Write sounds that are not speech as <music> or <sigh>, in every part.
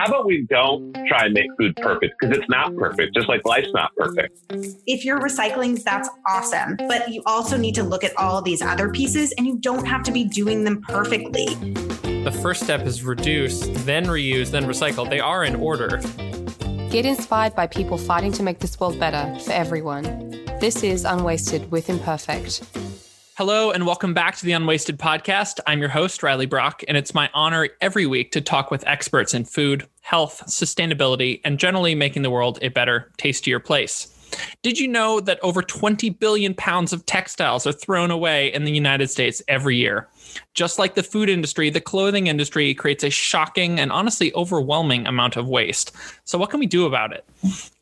how about we don't try and make food perfect because it's not perfect, just like life's not perfect. If you're recycling, that's awesome. But you also need to look at all these other pieces and you don't have to be doing them perfectly. The first step is reduce, then reuse, then recycle. They are in order. Get inspired by people fighting to make this world better for everyone. This is Unwasted with Imperfect. Hello, and welcome back to the Unwasted Podcast. I'm your host, Riley Brock, and it's my honor every week to talk with experts in food, health, sustainability, and generally making the world a better, tastier place. Did you know that over 20 billion pounds of textiles are thrown away in the United States every year? Just like the food industry, the clothing industry creates a shocking and honestly overwhelming amount of waste. So, what can we do about it?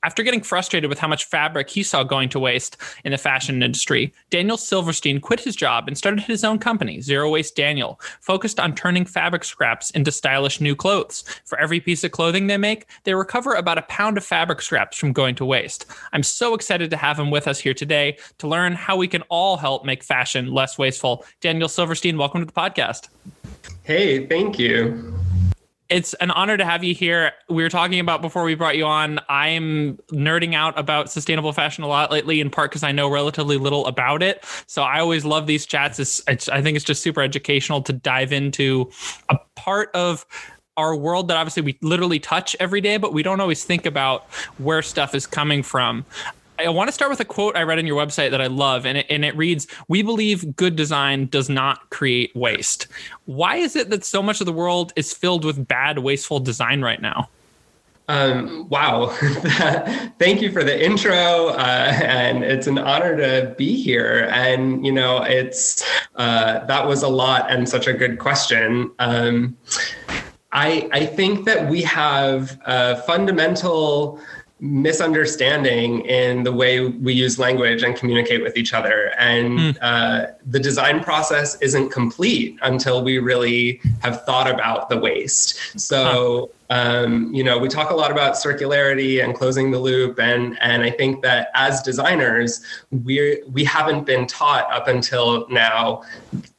After getting frustrated with how much fabric he saw going to waste in the fashion industry, Daniel Silverstein quit his job and started his own company, Zero Waste Daniel, focused on turning fabric scraps into stylish new clothes. For every piece of clothing they make, they recover about a pound of fabric scraps from going to waste. I'm so excited to have him with us here today to learn how we can all help make fashion less wasteful. Daniel Silverstein, welcome to the podcast. Hey, thank you. It's an honor to have you here. We were talking about before we brought you on. I'm nerding out about sustainable fashion a lot lately, in part because I know relatively little about it. So I always love these chats. It's, it's, I think it's just super educational to dive into a part of our world that obviously we literally touch every day, but we don't always think about where stuff is coming from. I want to start with a quote I read on your website that I love, and it, and it reads We believe good design does not create waste. Why is it that so much of the world is filled with bad, wasteful design right now? Um, wow. <laughs> Thank you for the intro. Uh, and it's an honor to be here. And, you know, it's uh, that was a lot and such a good question. Um, I, I think that we have a fundamental misunderstanding in the way we use language and communicate with each other. And mm. uh, the design process isn't complete until we really have thought about the waste. So, um, you know, we talk a lot about circularity and closing the loop, and and I think that as designers, we we haven't been taught up until now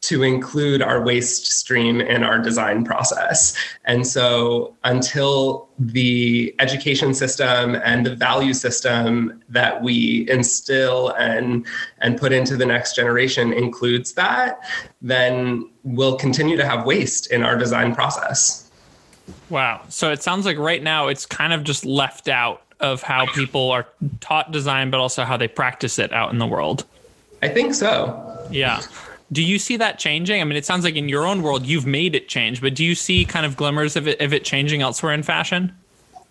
to include our waste stream in our design process. And so until the education system and the value system that we instill and and put into the next generation includes that, then we'll continue to have waste in our design process. Wow. So it sounds like right now it's kind of just left out of how people are taught design, but also how they practice it out in the world. I think so. Yeah. Do you see that changing? I mean, it sounds like in your own world you've made it change, but do you see kind of glimmers of it of it changing elsewhere in fashion?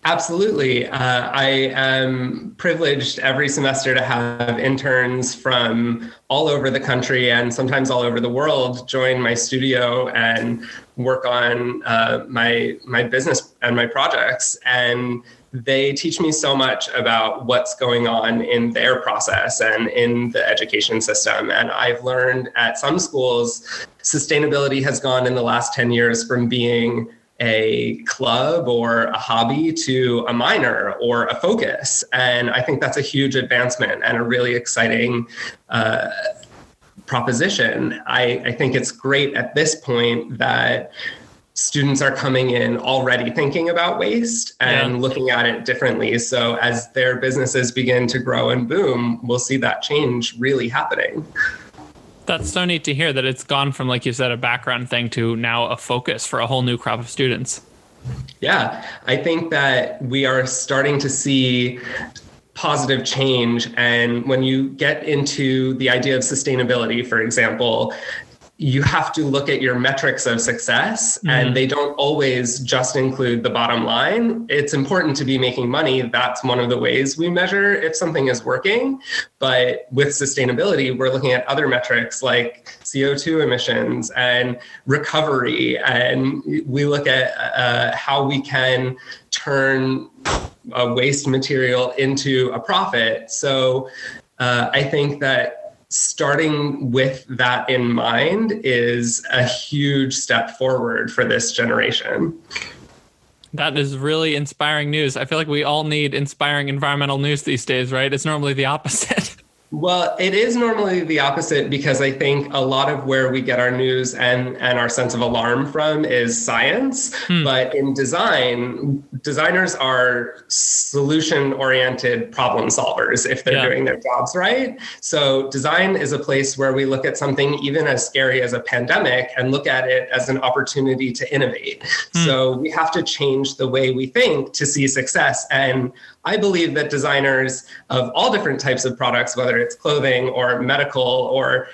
Absolutely. Uh, I am privileged every semester to have interns from all over the country and sometimes all over the world join my studio and work on uh, my my business and my projects. And they teach me so much about what's going on in their process and in the education system. And I've learned at some schools, sustainability has gone in the last 10 years from being a club or a hobby to a minor or a focus. And I think that's a huge advancement and a really exciting uh, proposition. I, I think it's great at this point that students are coming in already thinking about waste and yeah. looking at it differently. So as their businesses begin to grow and boom, we'll see that change really happening. That's so neat to hear that it's gone from, like you said, a background thing to now a focus for a whole new crop of students. Yeah, I think that we are starting to see positive change. And when you get into the idea of sustainability, for example, you have to look at your metrics of success mm-hmm. and they don't always just include the bottom line it's important to be making money that's one of the ways we measure if something is working but with sustainability we're looking at other metrics like co2 emissions and recovery and we look at uh, how we can turn a waste material into a profit so uh, i think that starting with that in mind is a huge step forward for this generation. That is really inspiring news. I feel like we all need inspiring environmental news these days, right? It's normally the opposite. <laughs> Well, it is normally the opposite because I think a lot of where we get our news and, and our sense of alarm from is science. Hmm. But in design, designers are solution oriented problem solvers if they're yeah. doing their jobs right. So, design is a place where we look at something even as scary as a pandemic and look at it as an opportunity to innovate. Hmm. So, we have to change the way we think to see success. And I believe that designers of all different types of products, whether it's clothing or medical or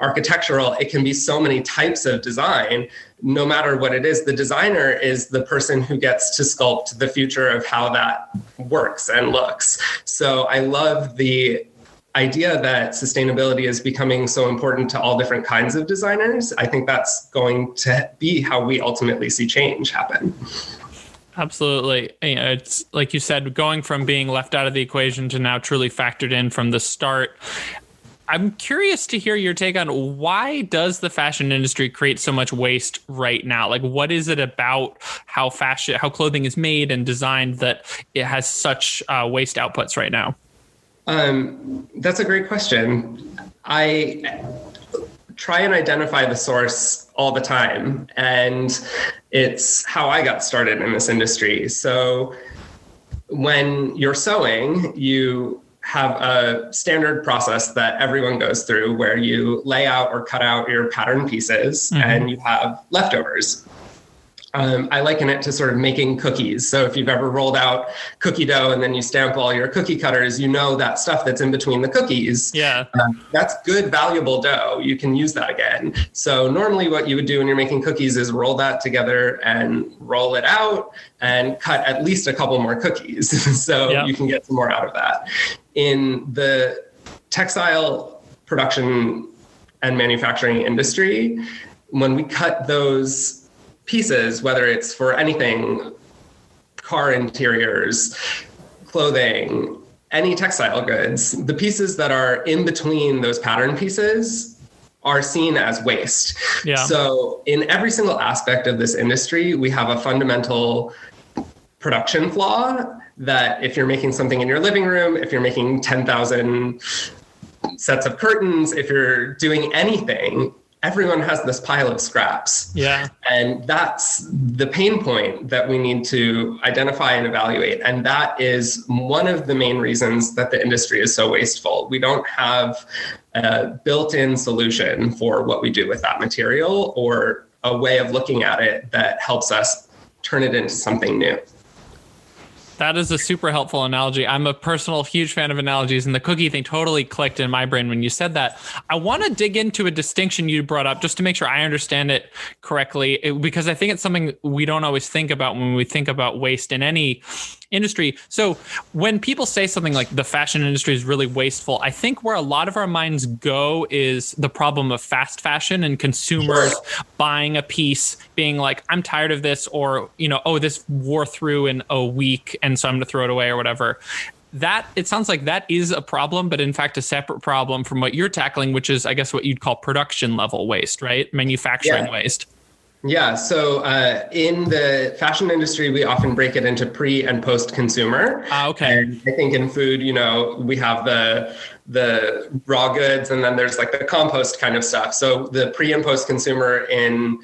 architectural, it can be so many types of design. No matter what it is, the designer is the person who gets to sculpt the future of how that works and looks. So I love the idea that sustainability is becoming so important to all different kinds of designers. I think that's going to be how we ultimately see change happen. Absolutely. It's like you said, going from being left out of the equation to now truly factored in from the start. I'm curious to hear your take on why does the fashion industry create so much waste right now? Like what is it about how fashion how clothing is made and designed that it has such uh, waste outputs right now? Um, that's a great question. I try and identify the source all the time. And it's how I got started in this industry. So when you're sewing, you have a standard process that everyone goes through where you lay out or cut out your pattern pieces mm-hmm. and you have leftovers. Um, I liken it to sort of making cookies. So if you've ever rolled out cookie dough and then you stamp all your cookie cutters, you know that stuff that's in between the cookies. Yeah. Um, that's good, valuable dough. You can use that again. So normally what you would do when you're making cookies is roll that together and roll it out and cut at least a couple more cookies. <laughs> so yep. you can get some more out of that. In the textile production and manufacturing industry, when we cut those pieces, whether it's for anything, car interiors, clothing, any textile goods, the pieces that are in between those pattern pieces are seen as waste. Yeah. So, in every single aspect of this industry, we have a fundamental production flaw that if you're making something in your living room, if you're making 10,000 sets of curtains, if you're doing anything, everyone has this pile of scraps. Yeah. And that's the pain point that we need to identify and evaluate. And that is one of the main reasons that the industry is so wasteful. We don't have a built in solution for what we do with that material or a way of looking at it that helps us turn it into something new. That is a super helpful analogy. I'm a personal huge fan of analogies, and the cookie thing totally clicked in my brain when you said that. I want to dig into a distinction you brought up just to make sure I understand it correctly, because I think it's something we don't always think about when we think about waste in any industry. So when people say something like the fashion industry is really wasteful, I think where a lot of our minds go is the problem of fast fashion and consumers sure. buying a piece, being like, I'm tired of this, or, you know, oh, this wore through in a week and so I'm going to throw it away or whatever. That it sounds like that is a problem, but in fact, a separate problem from what you're tackling, which is, I guess, what you'd call production level waste, right? Manufacturing yeah. waste. Yeah. So uh, in the fashion industry, we often break it into pre and post consumer. Ah, okay. And I think in food, you know, we have the the raw goods, and then there's like the compost kind of stuff. So the pre and post consumer in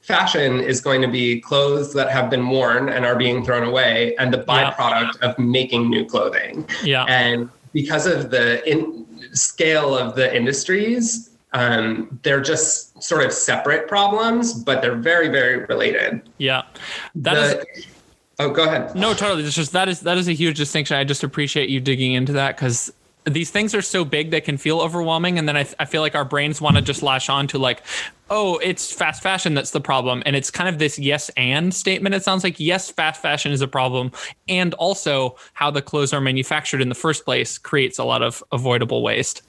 fashion is going to be clothes that have been worn and are being thrown away, and the byproduct yeah. of making new clothing. Yeah. And because of the in, scale of the industries, um, they're just sort of separate problems, but they're very, very related. Yeah, that the, is. Oh, go ahead. No, totally. It's just that is that is a huge distinction. I just appreciate you digging into that because these things are so big they can feel overwhelming and then I, I feel like our brains want to just lash on to like oh it's fast fashion that's the problem and it's kind of this yes and statement it sounds like yes fast fashion is a problem and also how the clothes are manufactured in the first place creates a lot of avoidable waste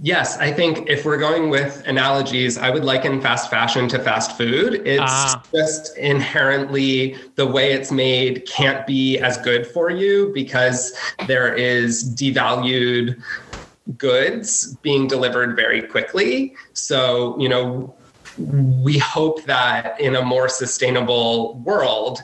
Yes, I think if we're going with analogies, I would liken fast fashion to fast food. It's ah. just inherently the way it's made can't be as good for you because there is devalued goods being delivered very quickly. So, you know, we hope that in a more sustainable world,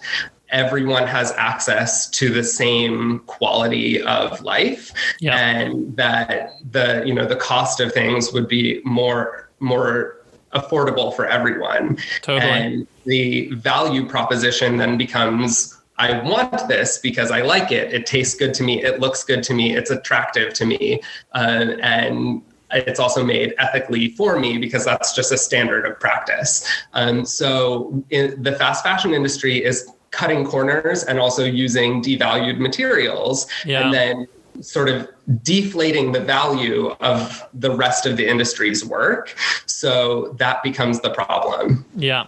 everyone has access to the same quality of life Yeah. and that the you know the cost of things would be more more affordable for everyone Totally. and the value proposition then becomes I want this because I like it. It tastes good to me. It looks good to me. It's attractive to me. Uh, and it's also made ethically for me because that's just a standard of practice. Um, so in, the fast fashion industry is cutting corners and also using devalued materials Yeah. and then sort of deflating the value of the rest of the industry's work. So that becomes the problem. Yeah.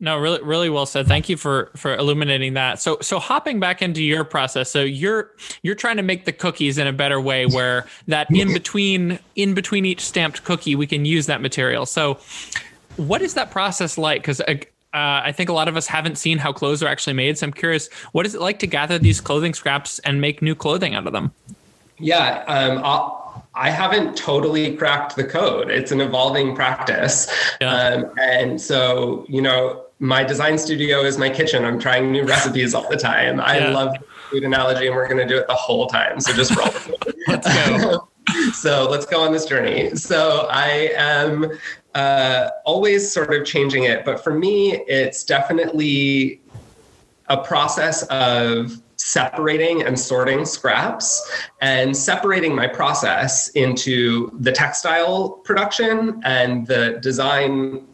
No, really, really well said. Thank you for for illuminating that. So, so hopping back into your process. So you're you're trying to make the cookies in a better way, where that in between in between each stamped cookie, we can use that material. So, what is that process like? Because uh, I think a lot of us haven't seen how clothes are actually made. So I'm curious, what is it like to gather these clothing scraps and make new clothing out of them? Yeah, um, I'll, haven't totally cracked the code. It's an evolving practice. Yeah. Um, and so, you know, my design studio is my kitchen. I'm trying new recipes all the time. I Yeah. love food analogy, and we're going to do it the whole time. So just roll with it. <laughs> Let's go. <laughs> so let's go on this journey. So I am uh, always sort of changing it, but for me, it's definitely a process of separating and sorting scraps and separating my process into the textile production and the design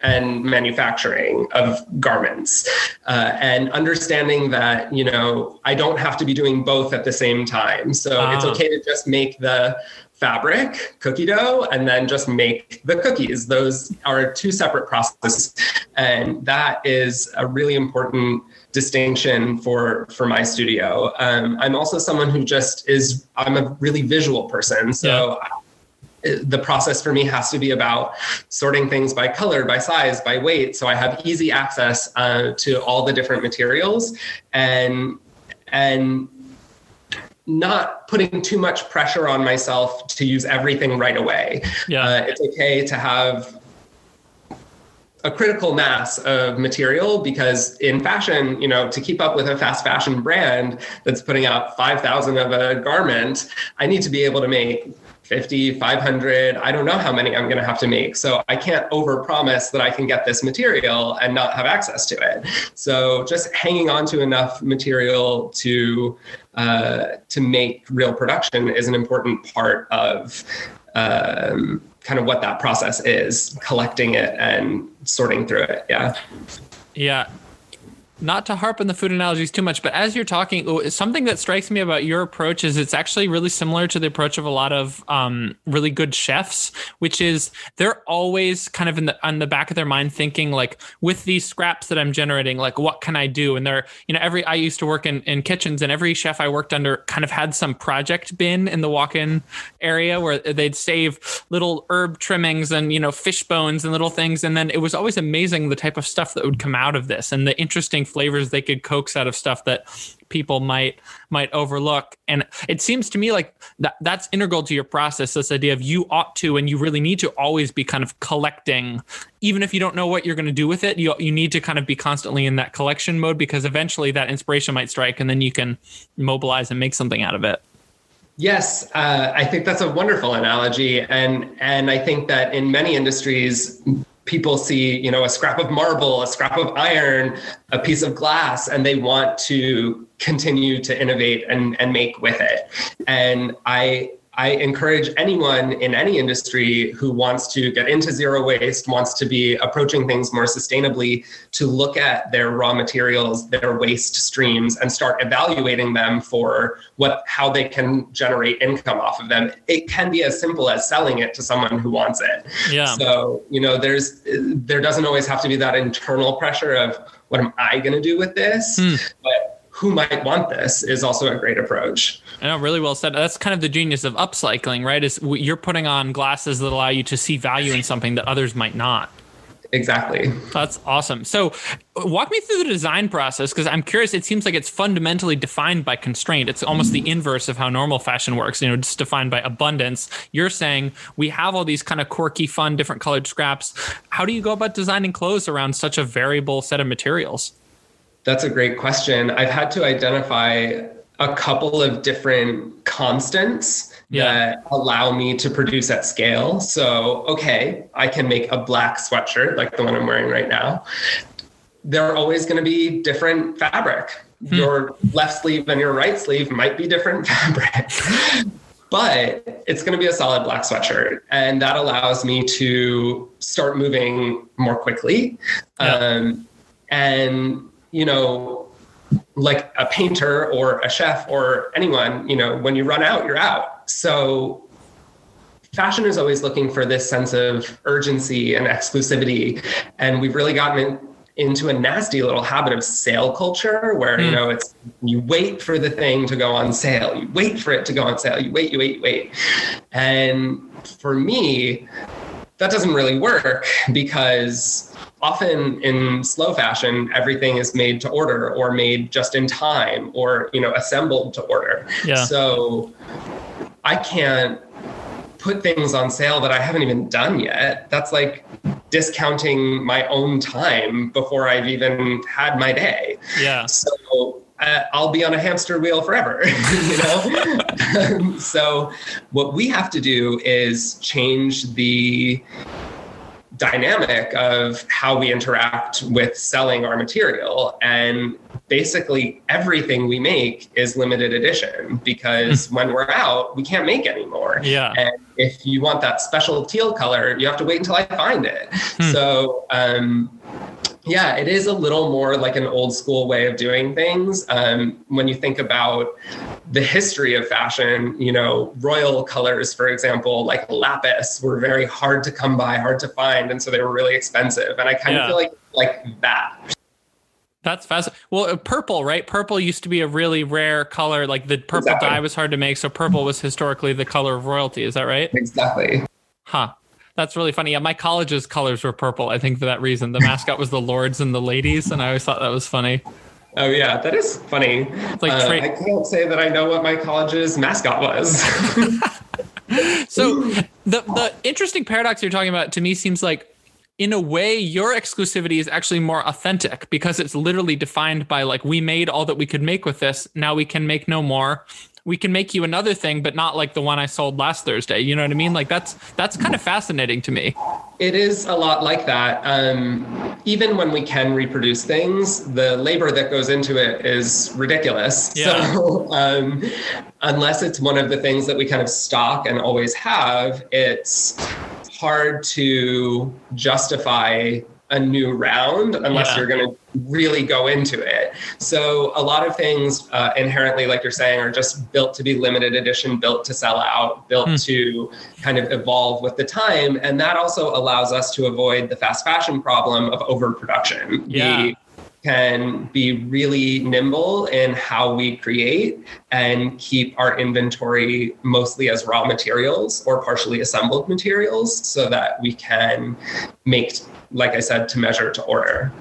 and manufacturing of garments. Uh, and understanding that you know i don't have to be doing both at the same time. So it's Ah. okay to just make the fabric cookie dough and then just make the cookies. Those are two separate processes. And that is a really important distinction for for my studio. Um, i'm also someone who just is i'm a really visual person. So the process for me has to be about sorting things by color, by size, by weight. So I have easy access uh, to all the different materials. And and not putting too much pressure on myself to use everything right away. Yeah. Uh, it's okay to have a critical mass of material because in fashion, you know, to keep up with a fast fashion brand that's putting out 5,000 of a garment, I need to be able to make 50, 500. I don't know how many I'm going to have to make. So I can't overpromise that I can get this material and not have access to it. So just hanging on to enough material to uh, to make real production is an important part of um, kind of what that process is, collecting it and sorting through it. Yeah. Yeah. Not to harp on the food analogies too much, but as you're talking, oh, something that strikes me about your approach is it's actually really similar to the approach of a lot of um, really good chefs, which is they're always kind of in the on the back of their mind thinking like, with these scraps that I'm generating, like what can I do? And they're, you know, every I used to work in, in kitchens, and every chef I worked under kind of had some project bin in the walk-in area where they'd save little herb trimmings and you know fish bones and little things, and then it was always amazing the type of stuff that would come out of this and the interesting flavors they could coax out of stuff that people might might overlook. And it seems to me like that that's integral to your process this idea of you ought to and you really need to always be kind of collecting. Even if you don't know what you're going to do with it you you need to kind of be constantly in that collection mode because eventually that inspiration might strike and then you can mobilize and make something out of it. Yes, uh, I think that's a wonderful analogy, and and I think that in many industries, people see you know a scrap of marble, a scrap of iron, a piece of glass, and they want to continue to innovate and and make with it. And I I encourage anyone in any industry who wants to get into zero waste, wants to be approaching things more sustainably, to look at their raw materials, their waste streams, and start evaluating them for what how they can generate income off of them. It can be as simple as selling it to someone who wants it. Yeah. So you know, there's there doesn't always have to be that internal pressure of what am I going to do with this, hmm. but who might want this is also a great approach. I know, really well said. That's kind of the genius of upcycling, right? Is you're putting on glasses that allow you to see value in something that others might not. Exactly. That's awesome. So, uh, walk me through the design process because I'm curious. It seems like it's fundamentally defined by constraint. It's almost the inverse of how normal fashion works. You know, it's defined by abundance. You're saying we have all these kind of quirky, fun, different colored scraps. How do you go about designing clothes around such a variable set of materials? That's a great question. I've had to identify a couple of different constants yeah. that allow me to produce at scale. So, okay, I can make a black sweatshirt like the one I'm wearing right now. There are always going to be different fabric. Hmm. Your left sleeve and your right sleeve might be different <laughs> fabric. but it's going to be a solid black sweatshirt and that allows me to start moving more quickly yeah. um, and you know like a painter or a chef or anyone you know when you run out you're out so fashion is always looking for this sense of urgency and exclusivity and we've really gotten in, into a nasty little habit of sale culture where mm. you hmm. know it's you wait for the thing to go on sale you wait for it to go on sale you wait you wait you wait and for me that doesn't really work because often in slow fashion everything is made to order or made just in time or you know assembled to order yeah. so i can't put things on sale that i haven't even done yet that's like discounting my own time before I've even had my day. Yeah. So uh, I'll be on a hamster wheel forever, <laughs> you know? <laughs> so what we have to do is change the dynamic of how we interact with selling our material. And basically, everything we make is limited edition because hmm. when we're out, we can't make anymore. Yeah. And if you want that special teal color, you have to wait until I find it. Hmm. So, um, yeah, it is a little more like an old school way of doing things. Um, when you think about the history of fashion, you know, royal colors, for example, like lapis, were very hard to come by, hard to find, and so they were really expensive. And I kind yeah. of feel like like that. That's fascinating. Well, uh, purple, right? Purple used to be a really rare color. Like the purple exactly. dye was hard to make, so purple was historically the color of royalty. Is that right? Exactly. Huh. That's really funny. Yeah, my college's colors were purple. I think for that reason, the mascot was the lords and the ladies, and I always thought that was funny. Oh yeah, that is funny. Like uh, tra- I can't say that I know what my college's mascot was. <laughs> <laughs> so the the interesting paradox you're talking about to me seems like in a way your exclusivity is actually more authentic because it's literally defined by like we made all that we could make with this now we can make no more we can make you another thing, but not like the one I sold last Thursday. You know what I mean? Like that's that's kind of fascinating to me. It is a lot like that. Um, even when we can reproduce things, the labor that goes into it is ridiculous. Yeah. So um, unless it's one of the things that we kind of stock and always have, it's hard to justify a new round unless yeah. you're going to really go into it. So a lot of things uh, inherently, like you're saying, are just built to be limited edition, built to sell out, built mm. to kind of evolve with the time, and that also allows us to avoid the fast fashion problem of overproduction. Yeah. We, can be really nimble in how we create and keep our inventory mostly as raw materials or partially assembled materials so that we can make like I said, to measure to order.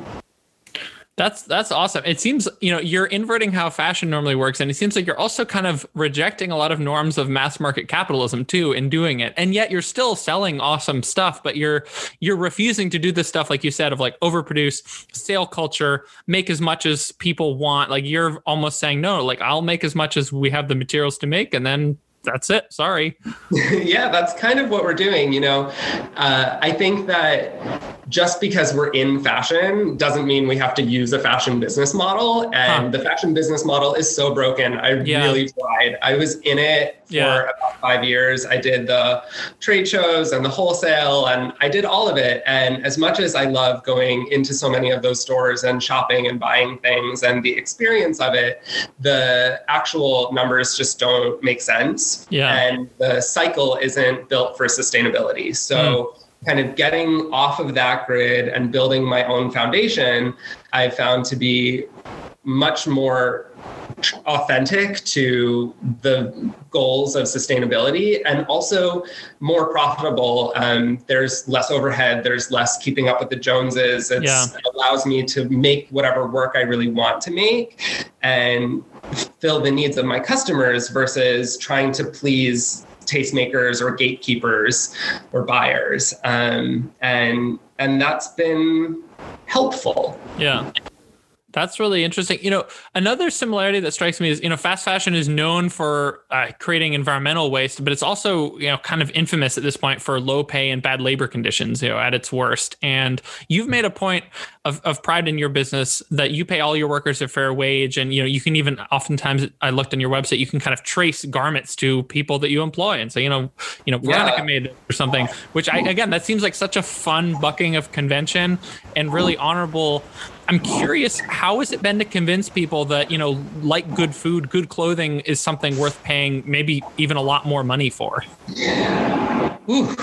That's that's awesome. It seems you know you're inverting how fashion normally works, and it seems like you're also kind of rejecting a lot of norms of mass market capitalism too in doing it. And yet you're still selling awesome stuff, but you're you're refusing to do the stuff like you said of like overproduce, sale culture, make as much as people want. Like you're almost saying no, like I'll make as much as we have the materials to make, and then that's it. Sorry. <laughs> yeah, that's kind of what we're doing. You know, uh, I think that just because we're in fashion doesn't mean we have to use a fashion business model. And huh. the fashion business model is so broken. I yeah. really tried. I was in it for yeah. about five years. I did the trade shows and the wholesale, and I did all of it. And as much as I love going into so many of those stores and shopping and buying things and the experience of it, the actual numbers just don't make sense. Yeah. And the cycle isn't built for sustainability. So, mm kind of getting off of that grid and building my own foundation, I found to be much more authentic to the goals of sustainability and also more profitable. Um, there's less overhead, there's less keeping up with the Joneses. Yeah. It allows me to make whatever work I really want to make and fill the needs of my customers versus trying to please tastemakers or gatekeepers or buyers. Um, and and that's been helpful. Yeah That's really interesting. You know, another similarity that strikes me is, you know, fast fashion is known for uh, creating environmental waste, but it's also, you know, kind of infamous at this point for low pay and bad labor conditions, you know, at its worst. And you've made a point of, of pride in your business that you pay all your workers a fair wage. And, you know, you can even oftentimes, I looked on your website, you can kind of trace garments to people that you employ and say, you know, you know, Veronica yeah. made it or something, which I, again, that seems like such a fun bucking of convention and really honorable I'm curious, how has it been to convince people that, you know, like good food, good clothing is something worth paying maybe even a lot more money for? Ooh,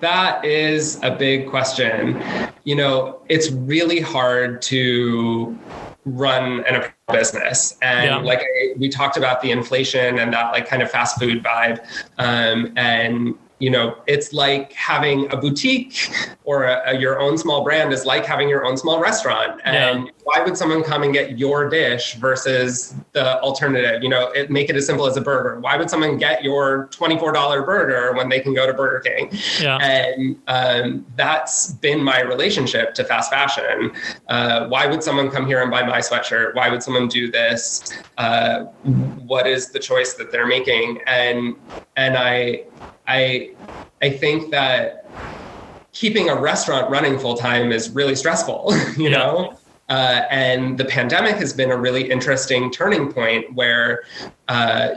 that is a big question. You know, it's really hard to run an business and yeah. like I, we talked about the inflation and that like kind of fast food vibe um, and you know it's like having a boutique or a, a, your own small brand is like having your own small restaurant. And yeah. why would someone come and get your dish versus the alternative? You know it, make it as simple as a burger. Why would someone get your $24 burger when they can go to burger king? Yeah. and um, that's been my relationship to fast fashion. Uh, why would someone come here and buy my sweatshirt? Why would someone do this? Uh, what is the choice that they're making? And and i I I think that keeping a restaurant running full time is really stressful, <laughs> you yeah. know. Uh, and the pandemic has been a really interesting turning point where uh,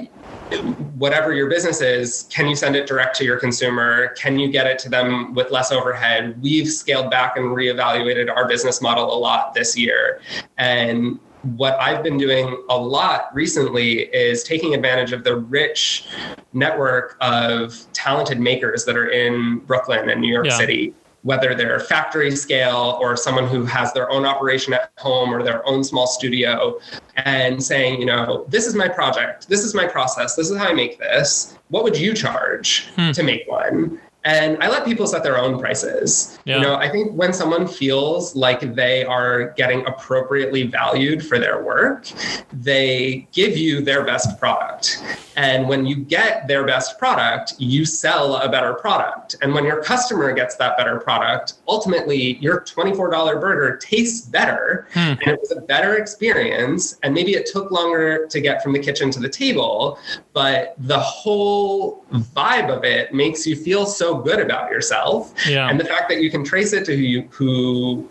whatever your business is, can you send it direct to your consumer? Can you get it to them with less overhead? We've scaled back and reevaluated our business model a lot this year. And what I've been doing a lot recently is taking advantage of the rich network of talented makers that are in Brooklyn and New York yeah. City, whether they're factory scale or someone who has their own operation at home or their own small studio, and saying, you know, this is my project, this is my process, this is how I make this. What would you charge hmm. to make one? And I let people set their own prices. Yeah. You know, I think when someone feels like they are getting appropriately valued for their work, they give you their best product. And when you get their best product, you sell a better product. And when your customer gets that better product, ultimately your $24 burger tastes better hmm. and it was a better experience. And maybe it took longer to get from the kitchen to the table, but the whole vibe of it makes you feel so good about yourself. Yeah. And the fact that you can trace it to who you, who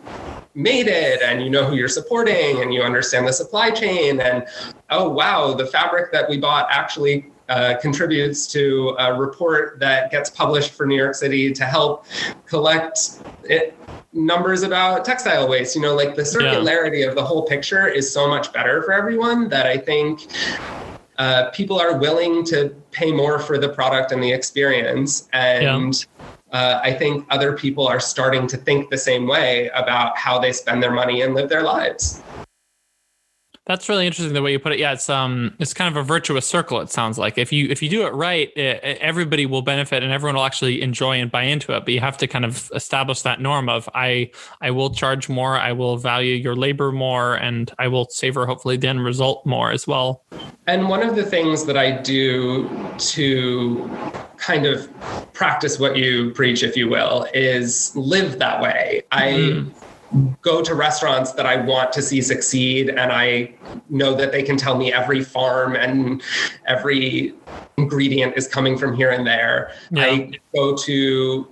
made it and you know who you're supporting and you understand the supply chain and oh wow the fabric that we bought actually uh, contributes to a report that gets published for New York City to help collect it, numbers about textile waste. You know, like the circularity yeah. of the whole picture is so much better for everyone that I think uh, people are willing to pay more for the product and the experience. And yeah. uh, I think other people are starting to think the same way about how they spend their money and live their lives. That's really interesting the way you put it. Yeah, it's um, it's kind of a virtuous circle. It sounds like if you if you do it right, it, everybody will benefit and everyone will actually enjoy and buy into it. But you have to kind of establish that norm of I I will charge more, I will value your labor more, and I will savor hopefully the end result more as well. And one of the things that I do to kind of practice what you preach, if you will, is live that way. Mm-hmm. I go to restaurants that I want to see succeed, and I know that they can tell me every farm and every ingredient is coming from here and there. Yeah. I go to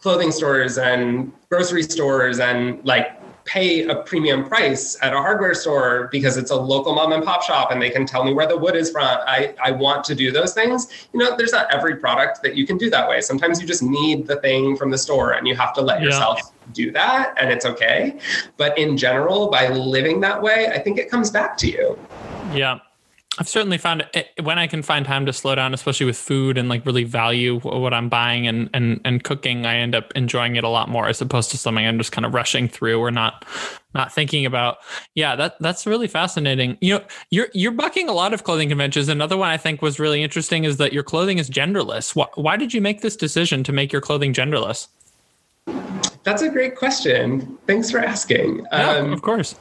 clothing stores and grocery stores and like pay a premium price at a hardware store because it's a local mom and pop shop and they can tell me where the wood is from. I, I want to do those things. You know, there's not every product that you can do that way. Sometimes you just need the thing from the store and you have to let yeah. yourself do that and it's okay. But in general, by living that way, I think it comes back to you. Yeah. I've certainly found it when I can find time to slow down, especially with food and like really value what I'm buying and and and cooking. I end up enjoying it a lot more as opposed to something I'm just kind of rushing through or not not thinking about. Yeah, that that's really fascinating. You know, you're you're bucking a lot of clothing conventions. Another one I think was really interesting is that your clothing is genderless. Why, why did you make this decision to make your clothing genderless? That's a great question. Thanks for asking. Yeah, um, of course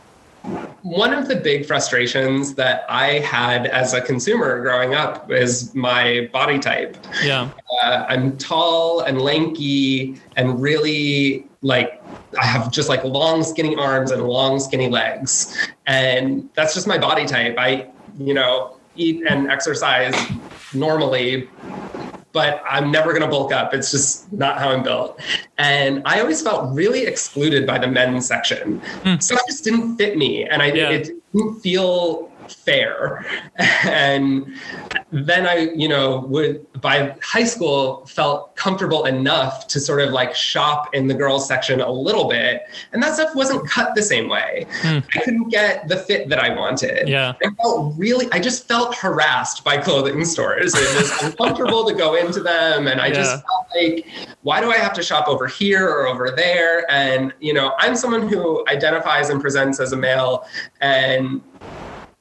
one of the big frustrations that I had as a consumer growing up is my body type. Yeah. Uh, I'm tall and lanky and really like I have just like long, skinny arms and long, skinny legs. And that's just my body type. I, you know, eat and exercise normally, but I'm never going to bulk up. It's just not how I'm built. And I always felt really excluded by the men's section. Mm. So it just didn't fit me. And I yeah. it didn't feel fair. <laughs> And then I, you know, would by high school felt comfortable enough to sort of like shop in the girls section a little bit. And that stuff wasn't cut the same way. Hmm. I couldn't get the fit that I wanted. Yeah. I felt really, I just felt harassed by clothing stores. It was <laughs> uncomfortable to go into them. And I yeah. just felt like, why do I have to shop over here or over there? And, you know, I'm someone who identifies and presents as a male and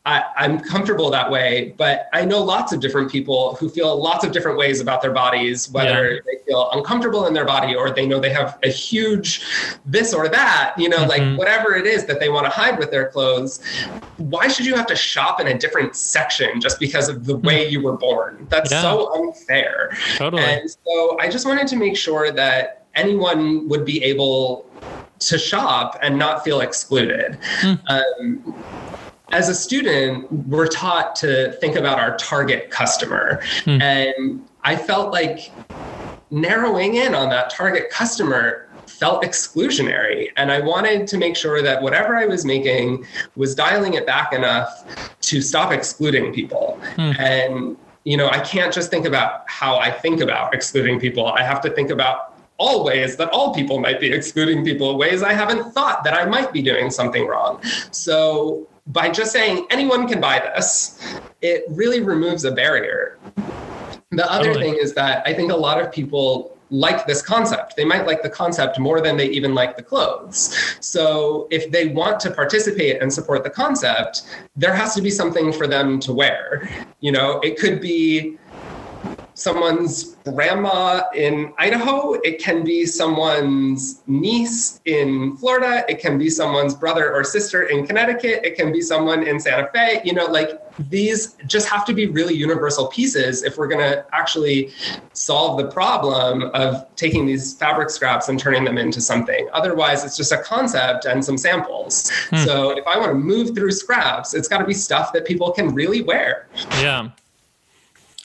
I, am comfortable that way, but I know lots of different people who feel lots of different ways about their bodies, whether yeah. they feel uncomfortable in their body or they know they have a huge this or that, you know, mm-hmm. like whatever it is that they want to hide with their clothes. Why should you have to shop in a different section just because of the way you were born? That's yeah. so unfair. Totally. And so I just wanted to make sure that anyone would be able to shop and not feel excluded. Mm. Um, as a student, we're taught to think about our target customer. Hmm. And I felt like narrowing in on that target customer felt exclusionary. And I wanted to make sure that whatever I was making was dialing it back enough to stop excluding people. Hmm. And, you know, I can't just think about how I think about excluding people. I have to think about all ways that all people might be excluding people, ways I haven't thought that I might be doing something wrong. So by just saying anyone can buy this, it really removes a barrier. The other totally. thing is that I think a lot of people like this concept. They might like the concept more than they even like the clothes. So if they want to participate and support the concept, there has to be something for them to wear. You know, it could be someone's grandma in Idaho. It can be someone's niece in Florida. It can be someone's brother or sister in Connecticut. It can be someone in Santa Fe. You know, like these just have to be really universal pieces if we're going to actually solve the problem of taking these fabric scraps and turning them into something. Otherwise, it's just a concept and some samples. Hmm. So if I want to move through scraps, it's got to be stuff that people can really wear. Yeah.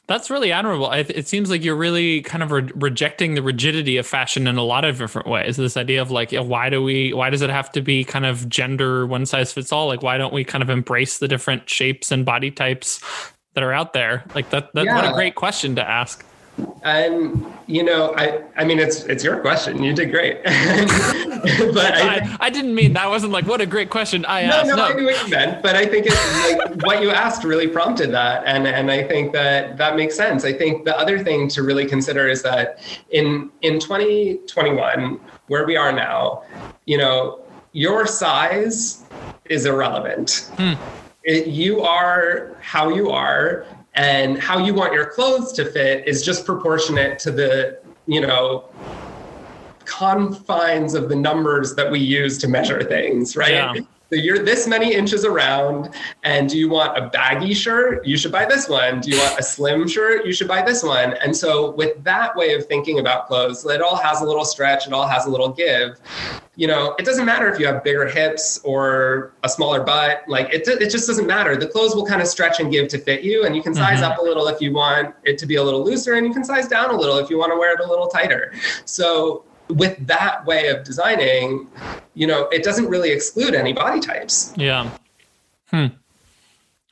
That's really admirable. It seems like you're really kind of re- rejecting the rigidity of fashion in a lot of different ways. This idea of like, why do we, why does it have to be kind of gender one size fits all? Like, why don't we kind of embrace the different shapes and body types that are out there? Like that, that yeah. what a great question to ask. And you know, I I mean, it's it's your question. You did great, <laughs> but I, I, I, didn't mean that. wasn't like what a great question I no, asked. No, no, I knew what you meant, but I think it's like what you asked really prompted that, and and I think that that makes sense. I think the other thing to really consider is that in in 2021, where we are now, you know, your size is irrelevant. Hmm. It, you are how you are and how you want your clothes to fit is just proportionate to the you know confines of the numbers that we use to measure things right yeah. So you're this many inches around, and do you want a baggy shirt? You should buy this one. Do you want a slim shirt? You should buy this one. And so, with that way of thinking about clothes, it all has a little stretch, it all has a little give. You know, it doesn't matter if you have bigger hips or a smaller butt. Like it, it just doesn't matter. The clothes will kind of stretch and give to fit you, and you can size mm-hmm. up a little if you want it to be a little looser, and you can size down a little if you want to wear it a little tighter. So with that way of designing, you know, it doesn't really exclude any body types. Yeah. Hmm.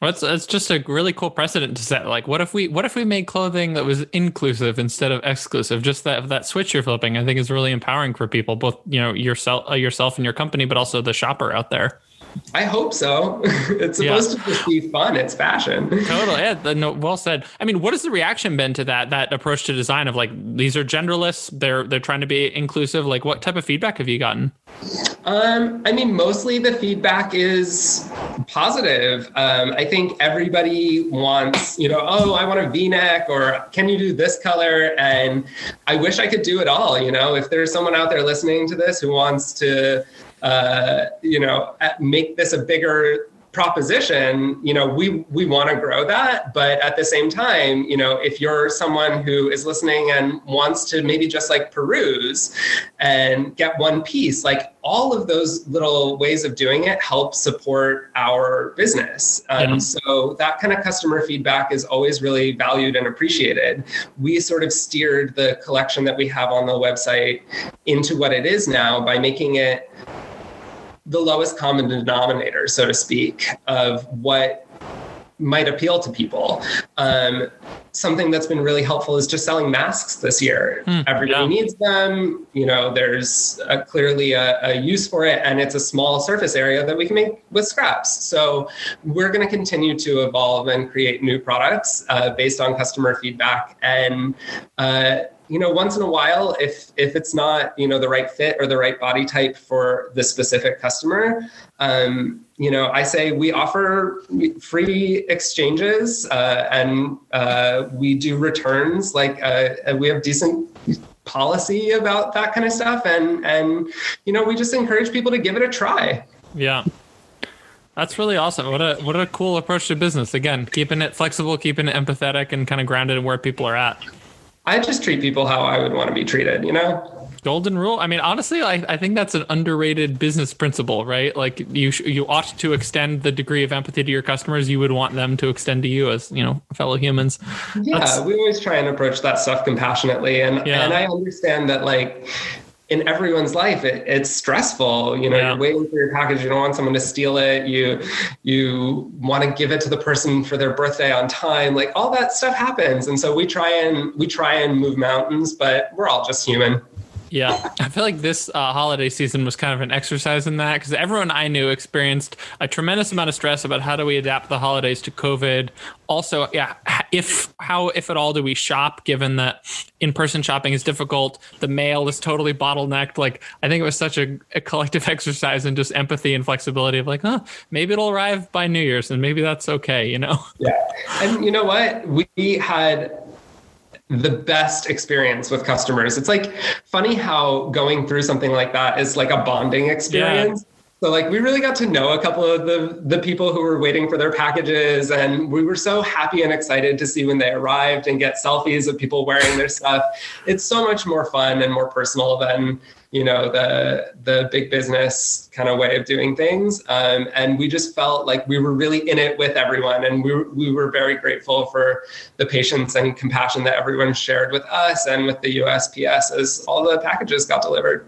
Well, it's, it's just a really cool precedent to set. Like, what if we what if we made clothing that was inclusive instead of exclusive? Just that that switch you're flipping, I think, is really empowering for people, both you know yourself, uh, yourself and your company, but also the shopper out there. I hope so. <laughs> it's supposed yeah. to just be fun. It's fashion. Totally. Yeah. No, well said. I mean, what has the reaction been to that that approach to design of like these are genderless? They're they're trying to be inclusive. Like, what type of feedback have you gotten? Um, I mean, mostly the feedback is positive. Um, I think everybody wants, you know, oh, I want a V-neck, or can you do this color? And I wish I could do it all. You know, if there's someone out there listening to this who wants to uh, you know, make this a bigger proposition, you know, we we want to grow that, but at the same time, you know, if you're someone who is listening and wants to maybe just like peruse and get one piece, like all of those little ways of doing it help support our business. Um, yeah. So that kind of customer feedback is always really valued and appreciated. We sort of steered the collection that we have on the website into what it is now by making it the lowest common denominator, so to speak, of what might appeal to people. Um, something that's been really helpful is just selling masks this year. Mm, Everybody yeah. needs them. You know, there's a, clearly a, a, use for it, and it's a small surface area that we can make with scraps. So we're going to continue to evolve and create new products uh, based on customer feedback and. Uh, you know once in a while if if it's not you know the right fit or the right body type for the specific customer um, you know i say we offer free exchanges uh, and uh, we do returns like uh, we have decent policy about that kind of stuff and and you know we just encourage people to give it a try yeah that's really awesome. What a what a cool approach to business. Again, keeping it flexible, keeping it empathetic, and kind of grounded in where people are at. I just treat people how I would want to be treated, you know? Golden rule. I mean, honestly, I, I think that's an underrated business principle, right? Like you you ought to extend the degree of empathy to your customers you would want them to extend to you as you know fellow humans. Yeah, that's, we always try and approach that stuff compassionately, and yeah. and I understand that like in everyone's life it, it's stressful you know yeah. you're waiting for your package you don't want someone to steal it you you want to give it to the person for their birthday on time like all that stuff happens and so we try and we try and move mountains but we're all just human yeah, I feel like this uh, holiday season was kind of an exercise in that because everyone I knew experienced a tremendous amount of stress about how do we adapt the holidays to COVID. Also, yeah, if how if at all do we shop given that in-person shopping is difficult, the mail is totally bottlenecked. Like I think it was such a, a collective <laughs> exercise in just empathy and flexibility of like, huh, maybe it'll arrive by New Year's and maybe that's okay, you know? Yeah, and you know what? We had the best experience with customers. It's like funny how going through something like that is like a bonding experience. Yeah. So like we really got to know a couple of the the people who were waiting for their packages and we were so happy and excited to see when they arrived and get selfies of people wearing their stuff. It's so much more fun and more personal than you know the the big business kind of way of doing things. Um, and we just felt like we were really in it with everyone. And we, we were very grateful for the patience and compassion that everyone shared with us and with the usps as all the packages got delivered.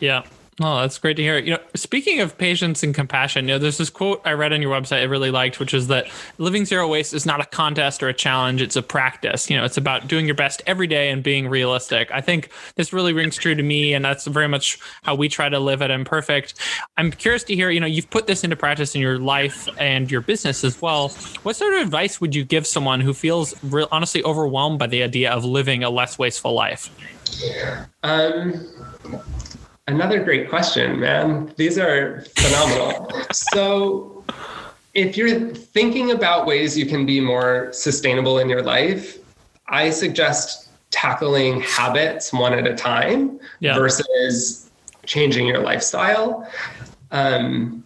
Yeah Oh, that's great to hear. You know, speaking of patience and compassion, you know, there's this quote I read on your website I really liked, which is that living zero waste is not a contest or a challenge; it's a practice. You know, it's about doing your best every day and being realistic. I think this really rings true to me, and that's very much how we try to live at Imperfect. I'm curious to hear. You know, you've put this into practice in your life and your business as well. What sort of advice would you give someone who feels real, honestly overwhelmed by the idea of living a less wasteful life? Um Another great question, man. These are phenomenal. so, if you're thinking about ways you can be more sustainable in your life, I suggest tackling habits one at a time yeah. versus changing your lifestyle. Um,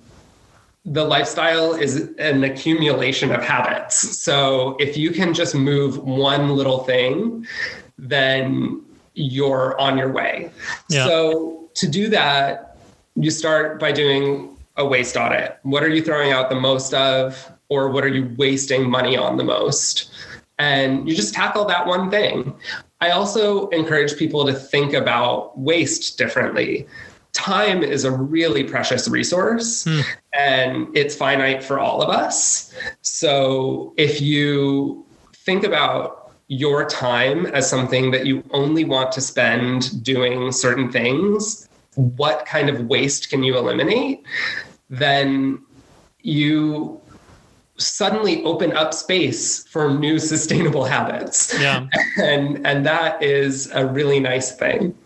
the lifestyle is an accumulation of habits. So if you can just move one little thing, then you're on your way. Yeah. So to do that, you start by doing a waste audit. What are you throwing out the most of, or what are you wasting money on the most? And you just tackle that one thing. I also encourage people to think about waste differently. Time is a really precious resource hmm. and it's finite for all of us. So if you think about your time as something that you only want to spend doing certain things, what kind of waste can you eliminate, then you suddenly open up space for new sustainable <laughs> habits. Yeah. and and that is a really nice thing.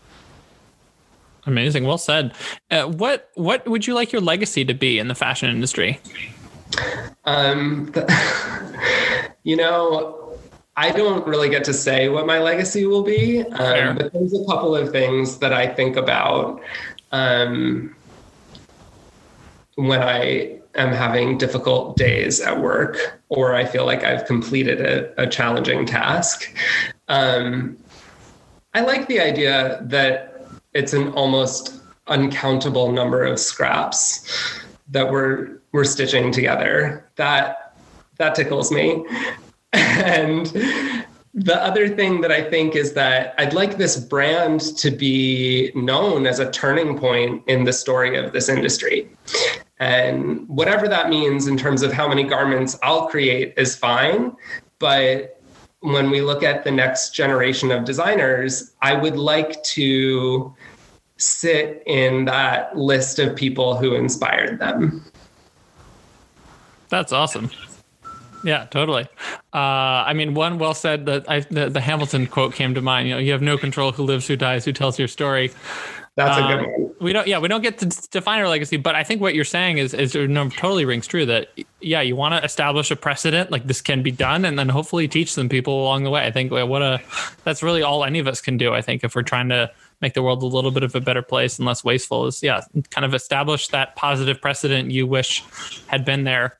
Amazing. Well said. Uh, what what would you like your legacy to be in the fashion industry? Um, the, <laughs> you know, I don't really get to say what my legacy will be, um, but there's a couple of things that I think about um, when I am having difficult days at work or I feel like I've completed a, a challenging task. Um, I like the idea that it's an almost uncountable number of scraps that we're we're stitching together. That that tickles me. <laughs> and the other thing that I think is that I'd like this brand to be known as a turning point in the story of this industry. And whatever that means in terms of how many garments I'll create is fine. But when we look at the next generation of designers, I would like to sit in that list of people who inspired them. That's awesome. Yeah, totally. Uh, I mean, one well said that I, the, the, Hamilton quote came to mind. You know, you have no control who lives, who dies, who tells your story. That's a good um, one. We don't, yeah, we don't get to define our legacy, but I think what you're saying is, is no, totally rings true. That yeah, you want to establish a precedent, like this can be done, and then hopefully teach some people along the way. I think what a that's really all any of us can do. I think if we're trying to make the world a little bit of a better place and less wasteful, is yeah, kind of establish that positive precedent you wish had been there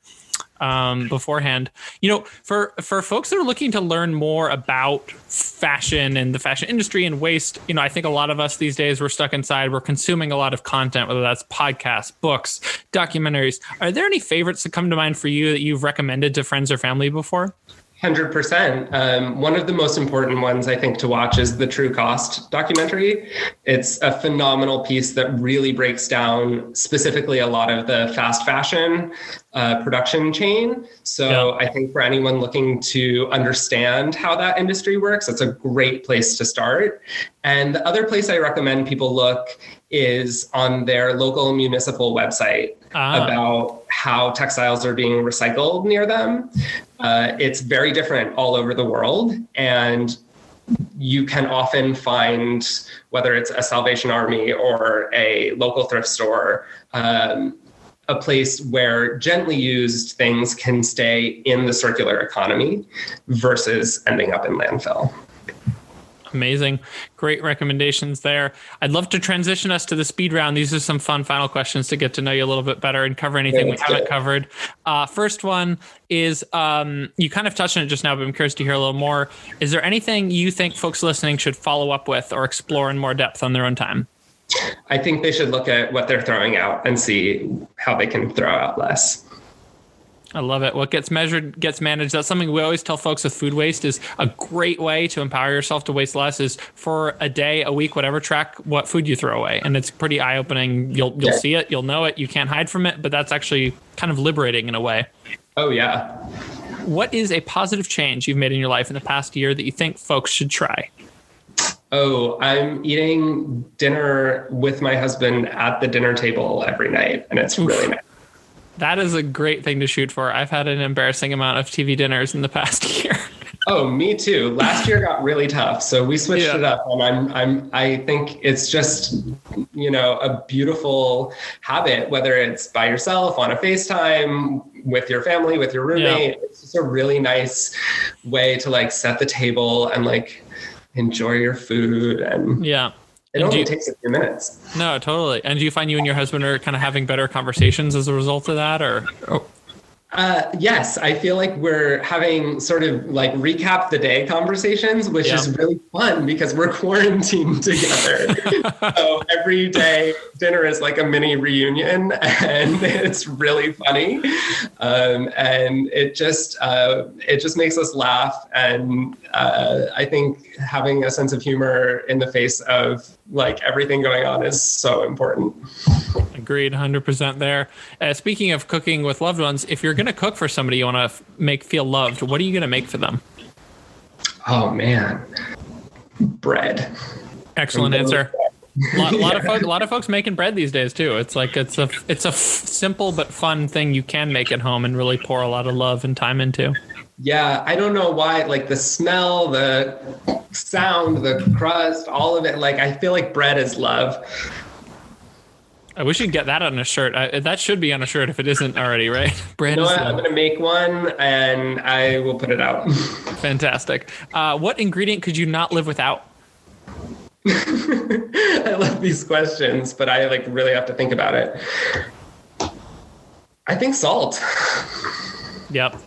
um, beforehand. You know, for for folks that are looking to learn more about fashion and the fashion industry and waste, you know, I think a lot of us these days we're stuck inside. We're consuming a lot of content, whether that's podcasts, books, documentaries. Are there any favorites that come to mind for you that you've recommended to friends or family before? Hundred um, percent. One of the most important ones I think to watch is the True Cost documentary. It's a phenomenal piece that really breaks down specifically a lot of the fast fashion uh, production chain. So yeah. I think for anyone looking to understand how that industry works, it's a great place to start. And the other place I recommend people look is on their local municipal website ah. about how textiles are being recycled near them. Uh, it's very different all over the world. And you can often find, whether it's a Salvation Army or a local thrift store, um, a place where gently used things can stay in the circular economy versus ending up in landfill. Amazing. Great recommendations there. I'd love to transition us to the speed round. These are some fun final questions to get to know you a little bit better and cover anything yeah, we haven't covered. Uh, first one is um, you kind of touched on it just now, but I'm curious to hear a little more. Is there anything you think folks listening should follow up with or explore in more depth on their own time? I think they should look at what they're throwing out and see how they can throw out less. I love it. What gets measured gets managed. That's something we always tell folks with food waste is a great way to empower yourself to waste less is for a day, a week, whatever, track what food you throw away. And it's pretty eye opening. You'll you'll see it, you'll know it, you can't hide from it, but that's actually kind of liberating in a way. Oh yeah. What is a positive change you've made in your life in the past year that you think folks should try? Oh, I'm eating dinner with my husband at the dinner table every night, and it's Oof. really nice. That is a great thing to shoot for. I've had an embarrassing amount of TV dinners in the past <laughs> year. oh, me too. Last year got really tough, so we switched yeah. it up, and I'm I'm I think it's just you know a beautiful habit, whether it's by yourself on a FaceTime with your family, with your roommate. Yeah. It's just a really nice way to like set the table and like enjoy your food and yeah it only you, takes a few minutes. No, totally. And do you find you and your husband are kind of having better conversations as a result of that, or? Oh. Uh, yes, I feel like we're having sort of like recap the day conversations, which yeah. is really fun because we're quarantined <laughs> together. so every day dinner is like a mini reunion, <laughs> and it's really funny, um, and it just uh, it just makes us laugh. And uh, I think having a sense of humor in the face of like everything going on is so important. Agreed, 100% there. Uh, speaking of cooking with loved ones, if you're going to cook for somebody you want to f- make feel loved, what are you going to make for them? Oh, man. Bread. Excellent answer. a lot, lot of folks, a lot of folks making bread these days too. It's like it's a it's a f- simple but fun thing you can make at home and really pour a lot of love and time into. Yeah, I don't know why. Like the smell, the sound, the crust, all of it. Like I feel like bread is love. I wish you'd get that on a shirt. I, that should be on a shirt if it isn't already, right? <laughs> Bread. You know I'm going to make one and I will put it out. <laughs> Fantastic. Uh, what ingredient could you not live without? <laughs> I love these questions, but I like really have to think about it. I think salt. Yep.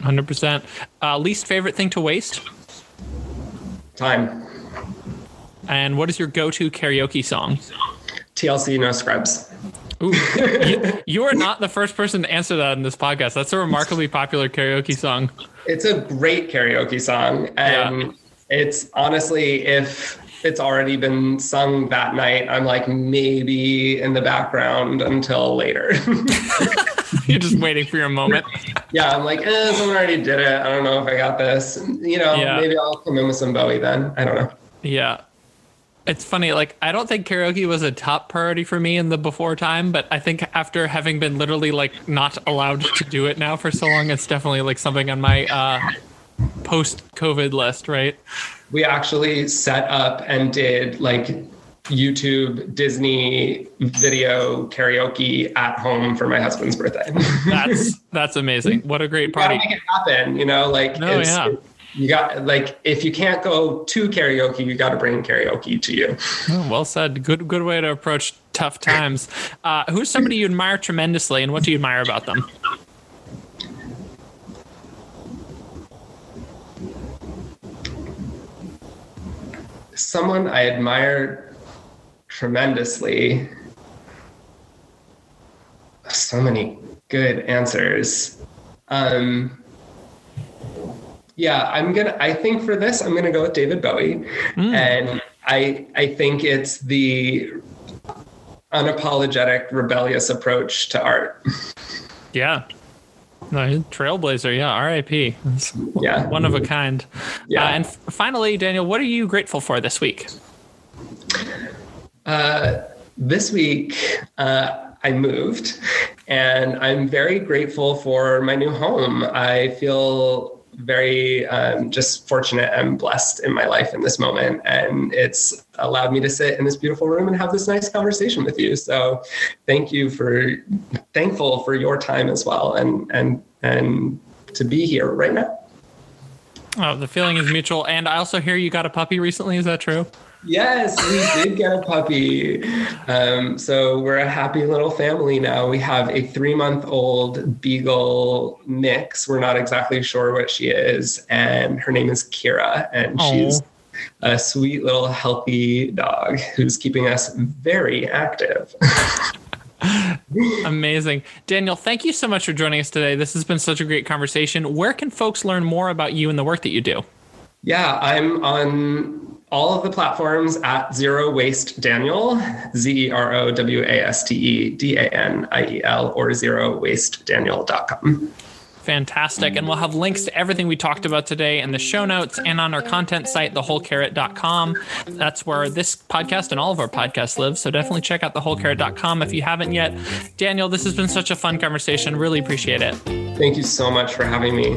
100%. Uh, least favorite thing to waste? Time. And what is your go to karaoke song? TLC, no scrubs. Ooh, <laughs> you, you are not the first person to answer that in this podcast. That's a remarkably popular karaoke song. It's a great karaoke song. And Yeah. it's honestly, if it's already been sung that night, I'm like maybe in the background until later. <laughs> You're just waiting for your moment. yeah, I'm like, eh, someone already did it. I don't know if I got this. You know, Yeah. maybe I'll come in with some Bowie then. I don't know. Yeah. It's funny, like I don't think karaoke was a top priority for me in the before time, but I think after having been literally like not allowed to do it now for so long, it's definitely like something on my uh post COVID list, right? We actually set up and did like YouTube Disney video karaoke at home for my husband's birthday. That's <laughs> that's amazing. What a great you gotta make it happen, you know, like No, it's, yeah. you got like if you can't go to karaoke, you got to bring karaoke to you. Oh, well said. Good good way to approach tough times. Uh, who's somebody you admire tremendously and what do you admire about them? Someone I admire tremendously. So many good answers. Um, yeah, I'm gonna. I think for this, I'm gonna go with David Bowie, and I I think it's the unapologetic, rebellious approach to art. Yeah. No, trailblazer, yeah, RIP. That's Yeah. one of a kind. Yeah. Uh, and f- finally, Daniel, what are you grateful for this week? Uh, this week, uh, I moved, and I'm very grateful for my new home. I feel very um, just fortunate and blessed in my life in this moment, and it's allowed me to sit in this beautiful room and have this nice conversation with you. So, thank you for thankful for your time as well, and and and to be here right now. Oh, the feeling is mutual. And I also hear you got a puppy recently. Is that true? Yes, we did get a puppy. Um, so we're a happy little family now. We have a three month old beagle mix. We're not exactly sure what she is. And her name is Kira. And Aw. she's a sweet little healthy dog who's keeping us very active. Amazing. Daniel, thank you so much for joining us today. This has been such a great conversation. Where can folks learn more about you and the work that you do? Yeah, I'm on all of the platforms at Zero Waste Daniel, Z E R O W A S T E D A N I E L, or zerowastedaniel.com. Fantastic. And we'll have links to everything we talked about today in the show notes and on our content site, thewholecarrot.com. That's where this podcast and all of our podcasts live. So definitely check out thewholecarrot.com if you haven't yet. Daniel, this has been such a fun conversation. Really appreciate it. Thank you so much for having me.